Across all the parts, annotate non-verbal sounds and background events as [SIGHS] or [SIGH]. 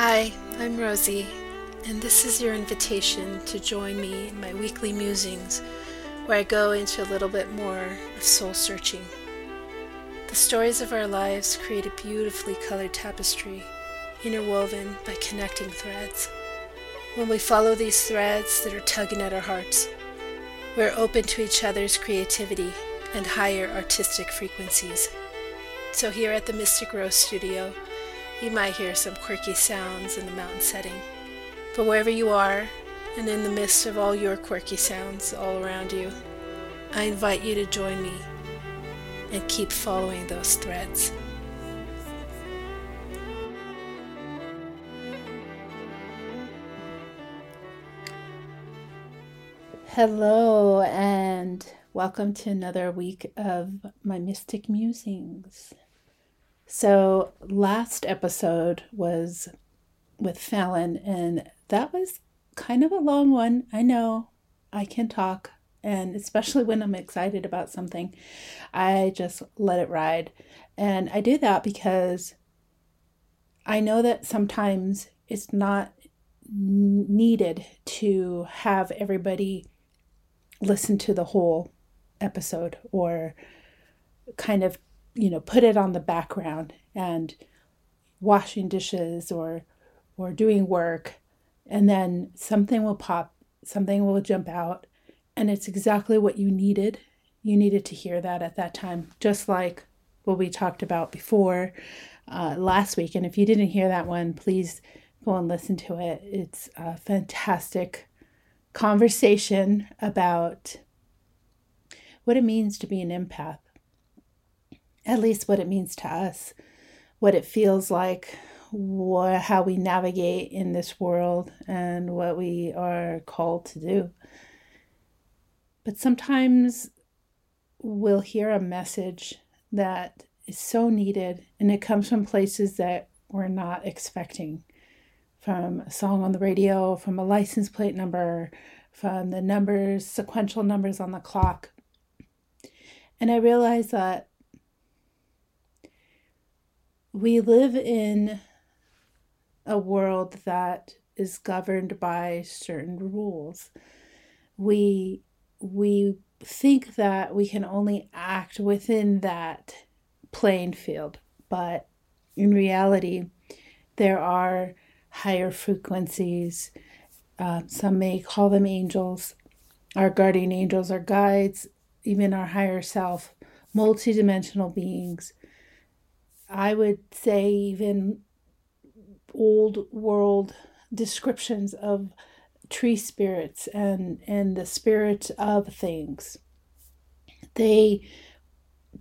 Hi, I'm Rosie, and this is your invitation to join me in my weekly musings where I go into a little bit more of soul searching. The stories of our lives create a beautifully colored tapestry, interwoven by connecting threads. When we follow these threads that are tugging at our hearts, we're open to each other's creativity and higher artistic frequencies. So, here at the Mystic Rose Studio, you might hear some quirky sounds in the mountain setting. But wherever you are, and in the midst of all your quirky sounds all around you, I invite you to join me and keep following those threads. Hello, and welcome to another week of my mystic musings. So, last episode was with Fallon, and that was kind of a long one. I know I can talk, and especially when I'm excited about something, I just let it ride. And I do that because I know that sometimes it's not needed to have everybody listen to the whole episode or kind of, you know, put it on the background and washing dishes or or doing work and then something will pop, something will jump out and it's exactly what you needed. You needed to hear that at that time, just like what we talked about before uh, last week. And if you didn't hear that one, please go and listen to it. It's a fantastic conversation about what it means to be an empath, at least what it means to us, what it feels like, what, how we navigate in this world, and what we are called to do. But sometimes we'll hear a message that is so needed, and it comes from places that we're not expecting from a song on the radio, from a license plate number, from the numbers, sequential numbers on the clock. And I realized that we live in a world that is governed by certain rules. We we think that we can only act within that playing field, but in reality, there are higher frequencies. Uh, some may call them angels, our guardian angels, our guides, even our higher self, multidimensional beings. I would say, even old world descriptions of tree spirits and and the spirit of things. They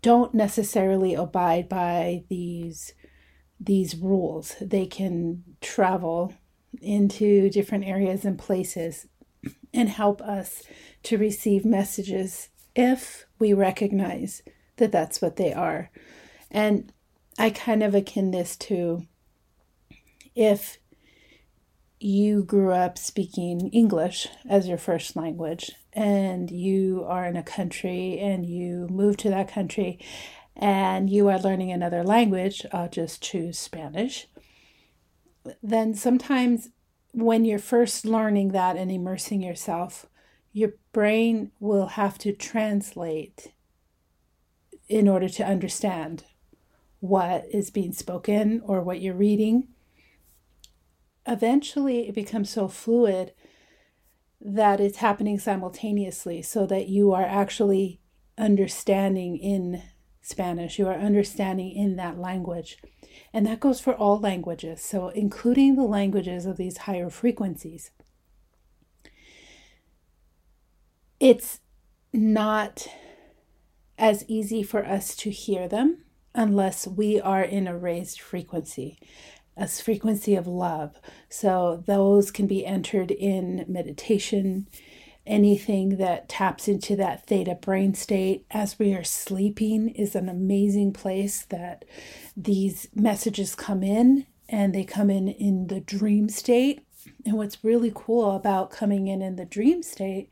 don't necessarily abide by these these rules. They can travel into different areas and places and help us to receive messages if we recognize that that's what they are. And i kind of akin this to if you grew up speaking English as your first language and you are in a country and you move to that country and you are learning another language, I'll just choose Spanish. Then sometimes when you're first learning that and immersing yourself, your brain will have to translate in order to understand what is being spoken or what you're reading eventually it becomes so fluid that it's happening simultaneously so that you are actually understanding in Spanish, you are understanding in that language. And that goes for all languages, so including the languages of these higher frequencies. It's not as easy for us to hear them unless we are in a raised frequency a frequency of love. So those can be entered in meditation, anything that taps into that theta brain state as we are sleeping is an amazing place that these messages come in and they come in in the dream state. And what's really cool about coming in in the dream state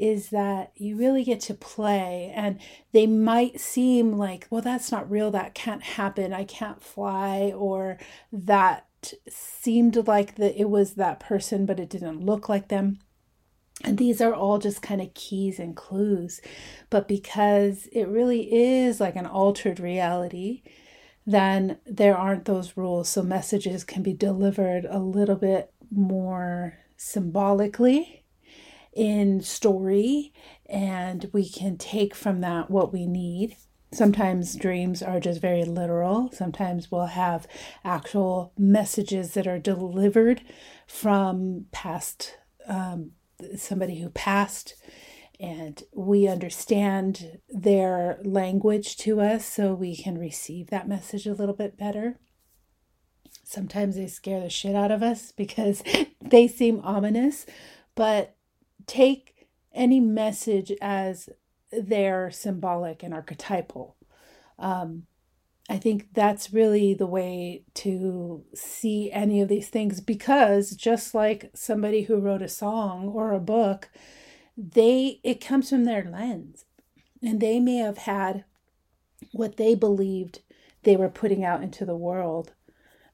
is that you really get to play and they might seem like well that's not real that can't happen i can't fly or that seemed like that it was that person, but it didn't look like them. And these are all just kind of keys and clues. But because it really is like an altered reality, then there aren't those rules. So messages can be delivered a little bit more symbolically in story, and we can take from that what we need. Sometimes dreams are just very literal. Sometimes we'll have actual messages that are delivered from past um, somebody who passed and we understand their language to us so we can receive that message a little bit better. Sometimes they scare the shit out of us because [LAUGHS] they seem ominous, but take any message as they're symbolic and archetypal. Um, I think that's really the way to see any of these things because just like somebody who wrote a song or a book, they it comes from their lens. And they may have had what they believed they were putting out into the world,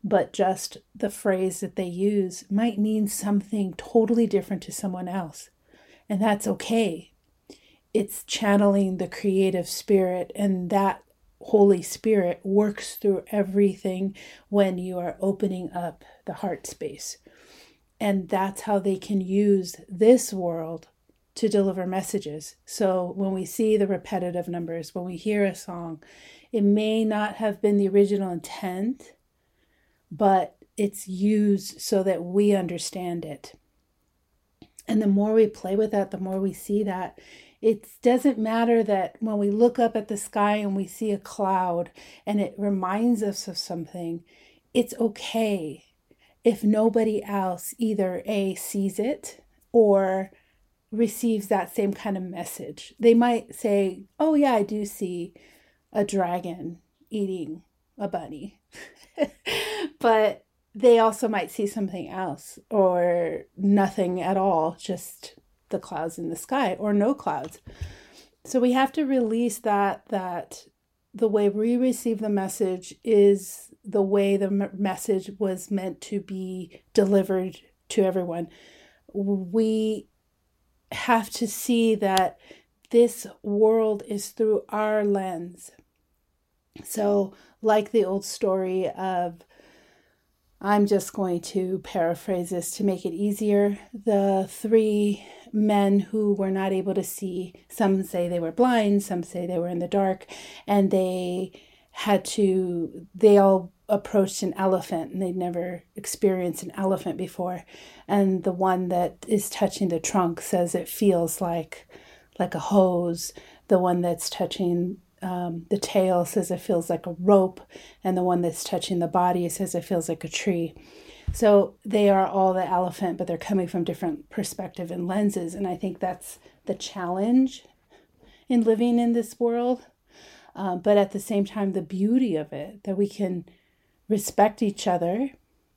but just the phrase that they use might mean something totally different to someone else. And that's okay. It's channeling the creative spirit and that Holy Spirit works through everything when you are opening up the heart space. And that's how they can use this world to deliver messages. So when we see the repetitive numbers, when we hear a song, it may not have been the original intent, but it's used so that we understand it. And the more we play with that, the more we see that it doesn't matter that when we look up at the sky and we see a cloud and it reminds us of something, it's okay if nobody else either A sees it or receives that same kind of message. They might say, Oh, yeah, I do see a dragon eating a bunny. [LAUGHS] but they also might see something else or nothing at all, just the clouds in the sky or no clouds. So we have to release that that the way we receive the message is the way the message was meant to be delivered to everyone. We have to see that this world is through our lens. So, like the old story of I'm just going to paraphrase this to make it easier. The three men who were not able to see, some say they were blind, some say they were in the dark, and they had to, they all approached an elephant and they'd never experienced an elephant before. And the one that is touching the trunk says it feels like like a hose. The one that's touching um, the tail says it feels like a rope, and the one that's touching the body says it feels like a tree. So they are all the elephant, but they're coming from different perspective and lenses. And I think that's the challenge in living in this world. Um, but at the same time, the beauty of it that we can respect each other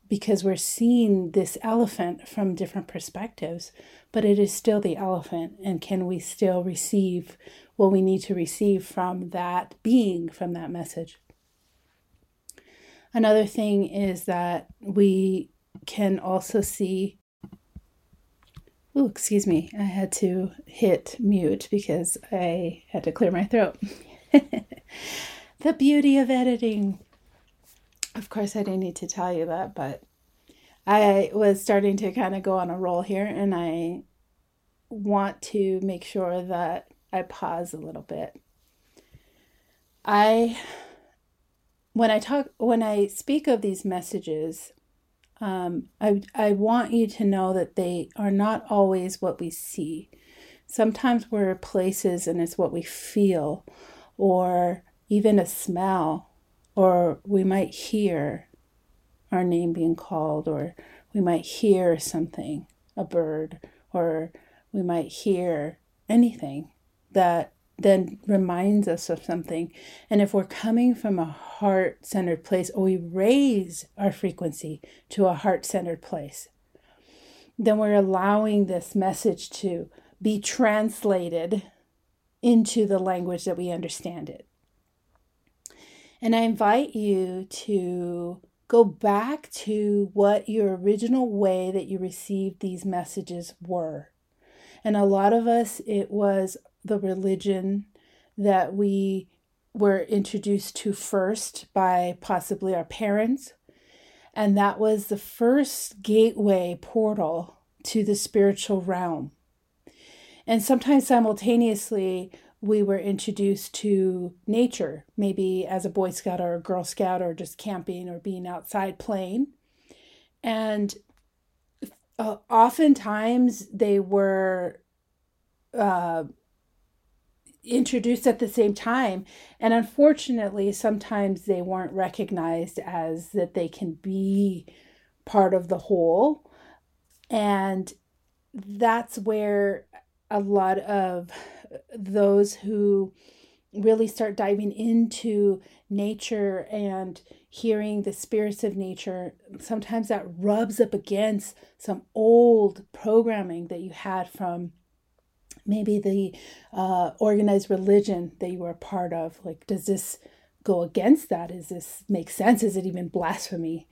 because we're seeing this elephant from different perspectives, but it is still the elephant. And can we still receive what we need to receive from that being, from that message. Another thing is that we can also see. Oh, excuse me. I had to hit mute because I had to clear my throat. [LAUGHS] the beauty of editing. Of course, I didn't need to tell you that, but I was starting to kind of go on a roll here, and I want to make sure that I pause a little bit. I when I talk when I speak of these messages, um, I I want you to know that they are not always what we see. Sometimes we're places and it's what we feel, or even a smell, or we might hear our name being called, or we might hear something, a bird, or we might hear anything that then reminds us of something. And if we're coming from a heart centered place, or we raise our frequency to a heart centered place, then we're allowing this message to be translated into the language that we understand it. And I invite you to go back to what your original way that you received these messages were. And a lot of us, it was the religion that we were introduced to first by possibly our parents. And that was the first gateway portal to the spiritual realm. And sometimes simultaneously, we were introduced to nature, maybe as a Boy Scout or a Girl Scout or just camping or being outside playing. And uh, oftentimes they were uh, introduced at the same time. And unfortunately, sometimes they weren't recognized as that they can be part of the whole. And that's where a lot of those who really start diving into nature and hearing the spirits of nature, sometimes that rubs up against some old programming that you had from maybe the uh, organized religion that you were a part of. Like, does this go against that is this make sense? Is it even blasphemy?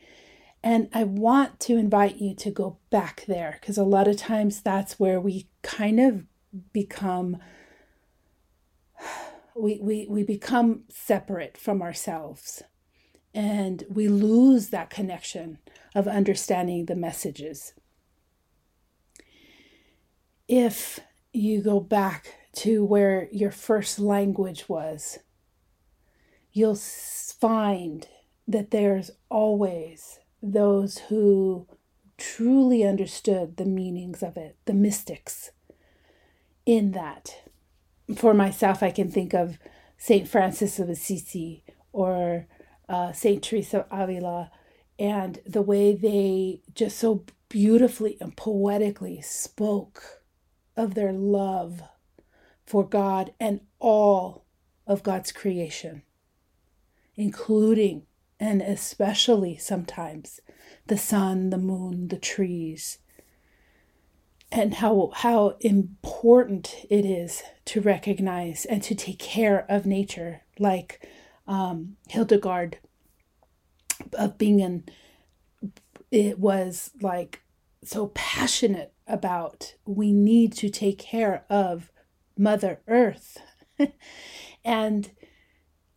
And I want to invite you to go back there because a lot of times that's where we kind of become [SIGHS] we, we, we become separate from ourselves and we lose that connection of understanding the messages. If you go back to where your first language was, you'll find that there's always those who truly understood the meanings of it, the mystics in that for myself, I can think of St. Francis of Assisi or uh, St. Teresa of Avila and the way they just so beautifully and poetically spoke of their love for God and all of God's creation, including and especially sometimes the sun, the moon, the trees, and how how important it is to recognize and to take care of nature like um, hildegard of bingen it was like so passionate about we need to take care of mother earth [LAUGHS] and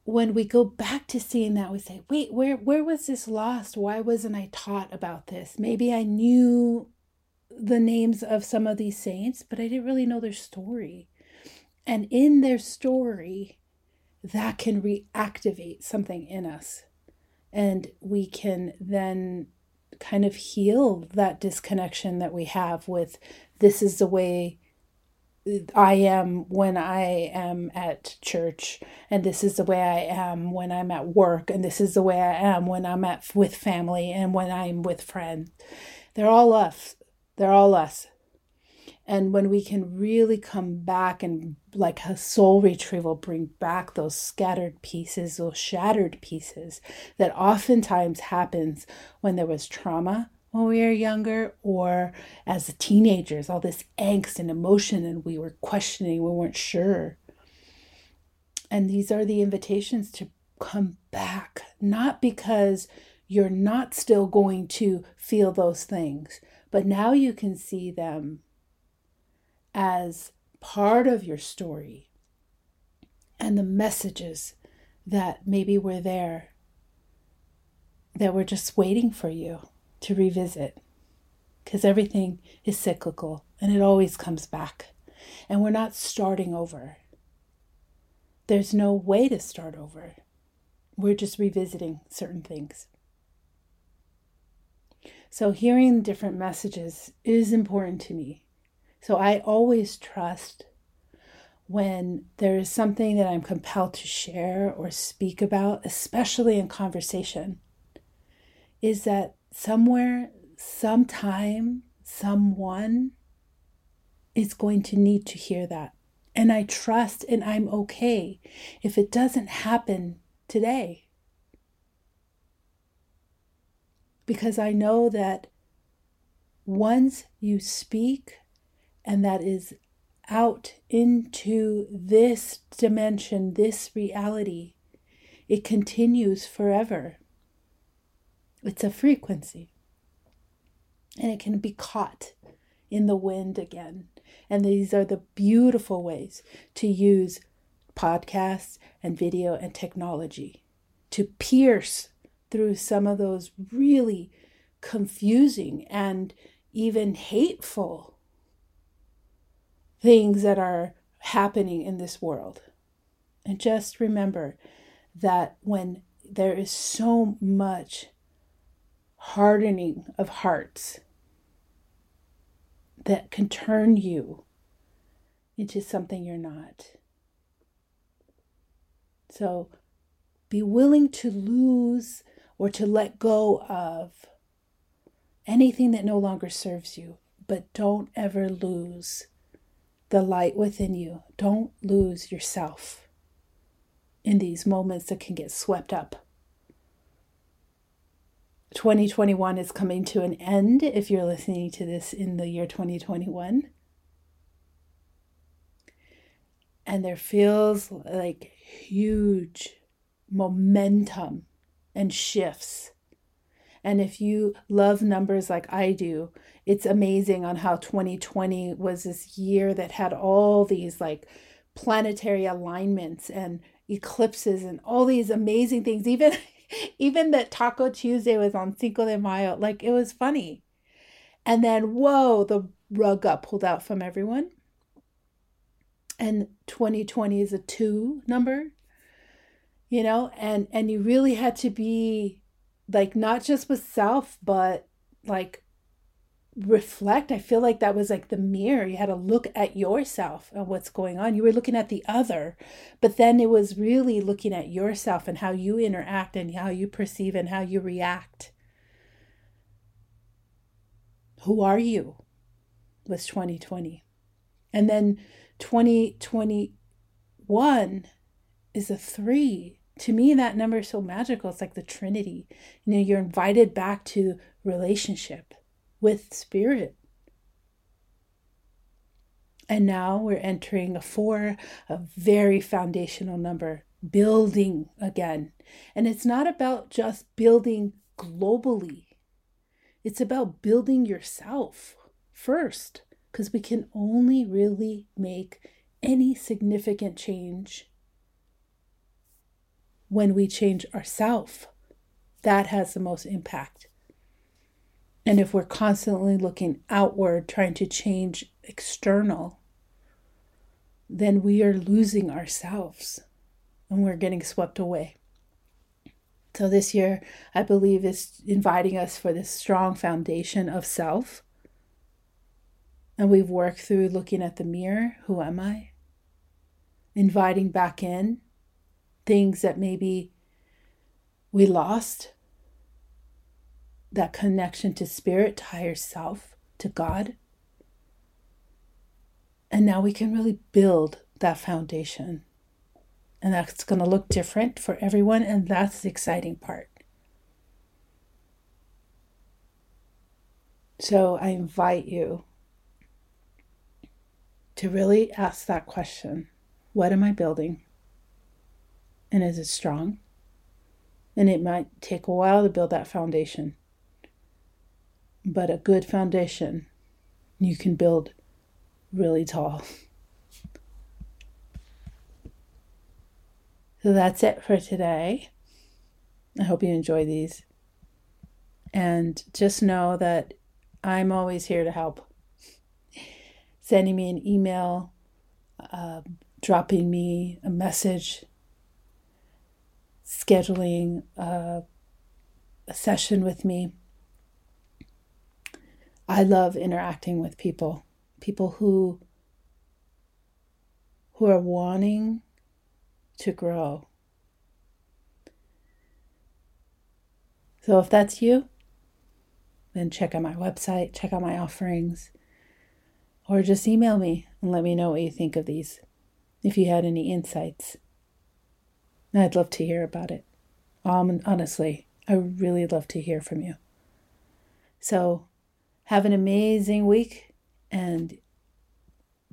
when we go back to seeing that we say wait where where was this lost why wasn't i taught about this maybe i knew the names of some of these saints, but I didn't really know their story. And in their story, that can reactivate something in us. And we can then kind of heal that disconnection that we have with this is the way I am when I am at church, and this is the way I am when I'm at work, and this is the way I am when I'm at with family and when I'm with friends. They're all us, they're all us. And when we can really come back and, like a soul retrieval, bring back those scattered pieces, those shattered pieces that oftentimes happens when there was trauma when we were younger or as teenagers, all this angst and emotion, and we were questioning, we weren't sure. And these are the invitations to come back, not because you're not still going to feel those things, but now you can see them as part of your story and the messages that maybe were there that were just waiting for you to revisit. Because everything is cyclical and it always comes back. And we're not starting over. There's no way to start over. We're just revisiting certain things. So, hearing different messages is important to me. So, I always trust when there is something that I'm compelled to share or speak about, especially in conversation, is that somewhere, sometime, someone is going to need to hear that. And I trust and I'm okay if it doesn't happen today. because I know that once you speak and that is out into this dimension, this reality, it continues forever. It's a frequency. And it can be caught in the wind again. And these are the beautiful ways to use podcasts and video and technology to pierce through some of those really confusing and even hateful things that are happening in this world. And just remember that when there is so much hardening of hearts that can turn you into something you're not. So be willing to lose or to let go of anything that no longer serves you, but don't ever lose the light within you. Don't lose yourself in these moments that can get swept up. 2021 is coming to an end if you're listening to this in the year 2021. And there feels like huge momentum and shifts. And if you love numbers like I do, it's amazing on how 2020 was this year that had all these like planetary alignments and eclipses and all these amazing things. Even [LAUGHS] even that Taco Tuesday was on Cinco de Mayo, like it was funny. And then whoa, the rug got pulled out from everyone. And 2020 is a two number you know and and you really had to be like not just with self but like reflect. I feel like that was like the mirror. You had to look at yourself and what's going on. You were looking at the other but then it was really looking at yourself and how you interact and how you perceive and how you react. Who are you? Was 2020 and then 2021 is a 3 to me that number is so magical. It's like the trinity. You know you're invited back to relationship with spirit. And now we're entering a four a very foundational number building again. And it's not about just building globally. It's about building yourself first because we can only really make any significant change when we change ourselves. That has the most impact. And if we're constantly looking outward, trying to change external, then we are losing ourselves and we're getting swept away. So, this year, I believe, is inviting us for this strong foundation of self. And we've worked through looking at the mirror who am I? Inviting back in things that maybe we lost that connection to spirit, to higher self, to God. And now we can really build that foundation. And that's going to look different for everyone. And that's the exciting part. So I invite you to really ask that question What am I building? And is it strong? And it might take a while to build that foundation. But a good foundation you can build really tall. So that's it for today. I hope you enjoy these. And just know that I'm always here to help. Sending me an email, uh, dropping me a message, scheduling a, a session with me. I love interacting with people, people who who are wanting to grow. So if that's you, then check out my website, check out my offerings, or just email me and let me know what you think of these. If you had any insights. I'd love to hear about it. Um, honestly, I really love to hear from you. So, have an amazing week, and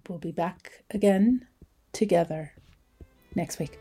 we'll be back again together next week.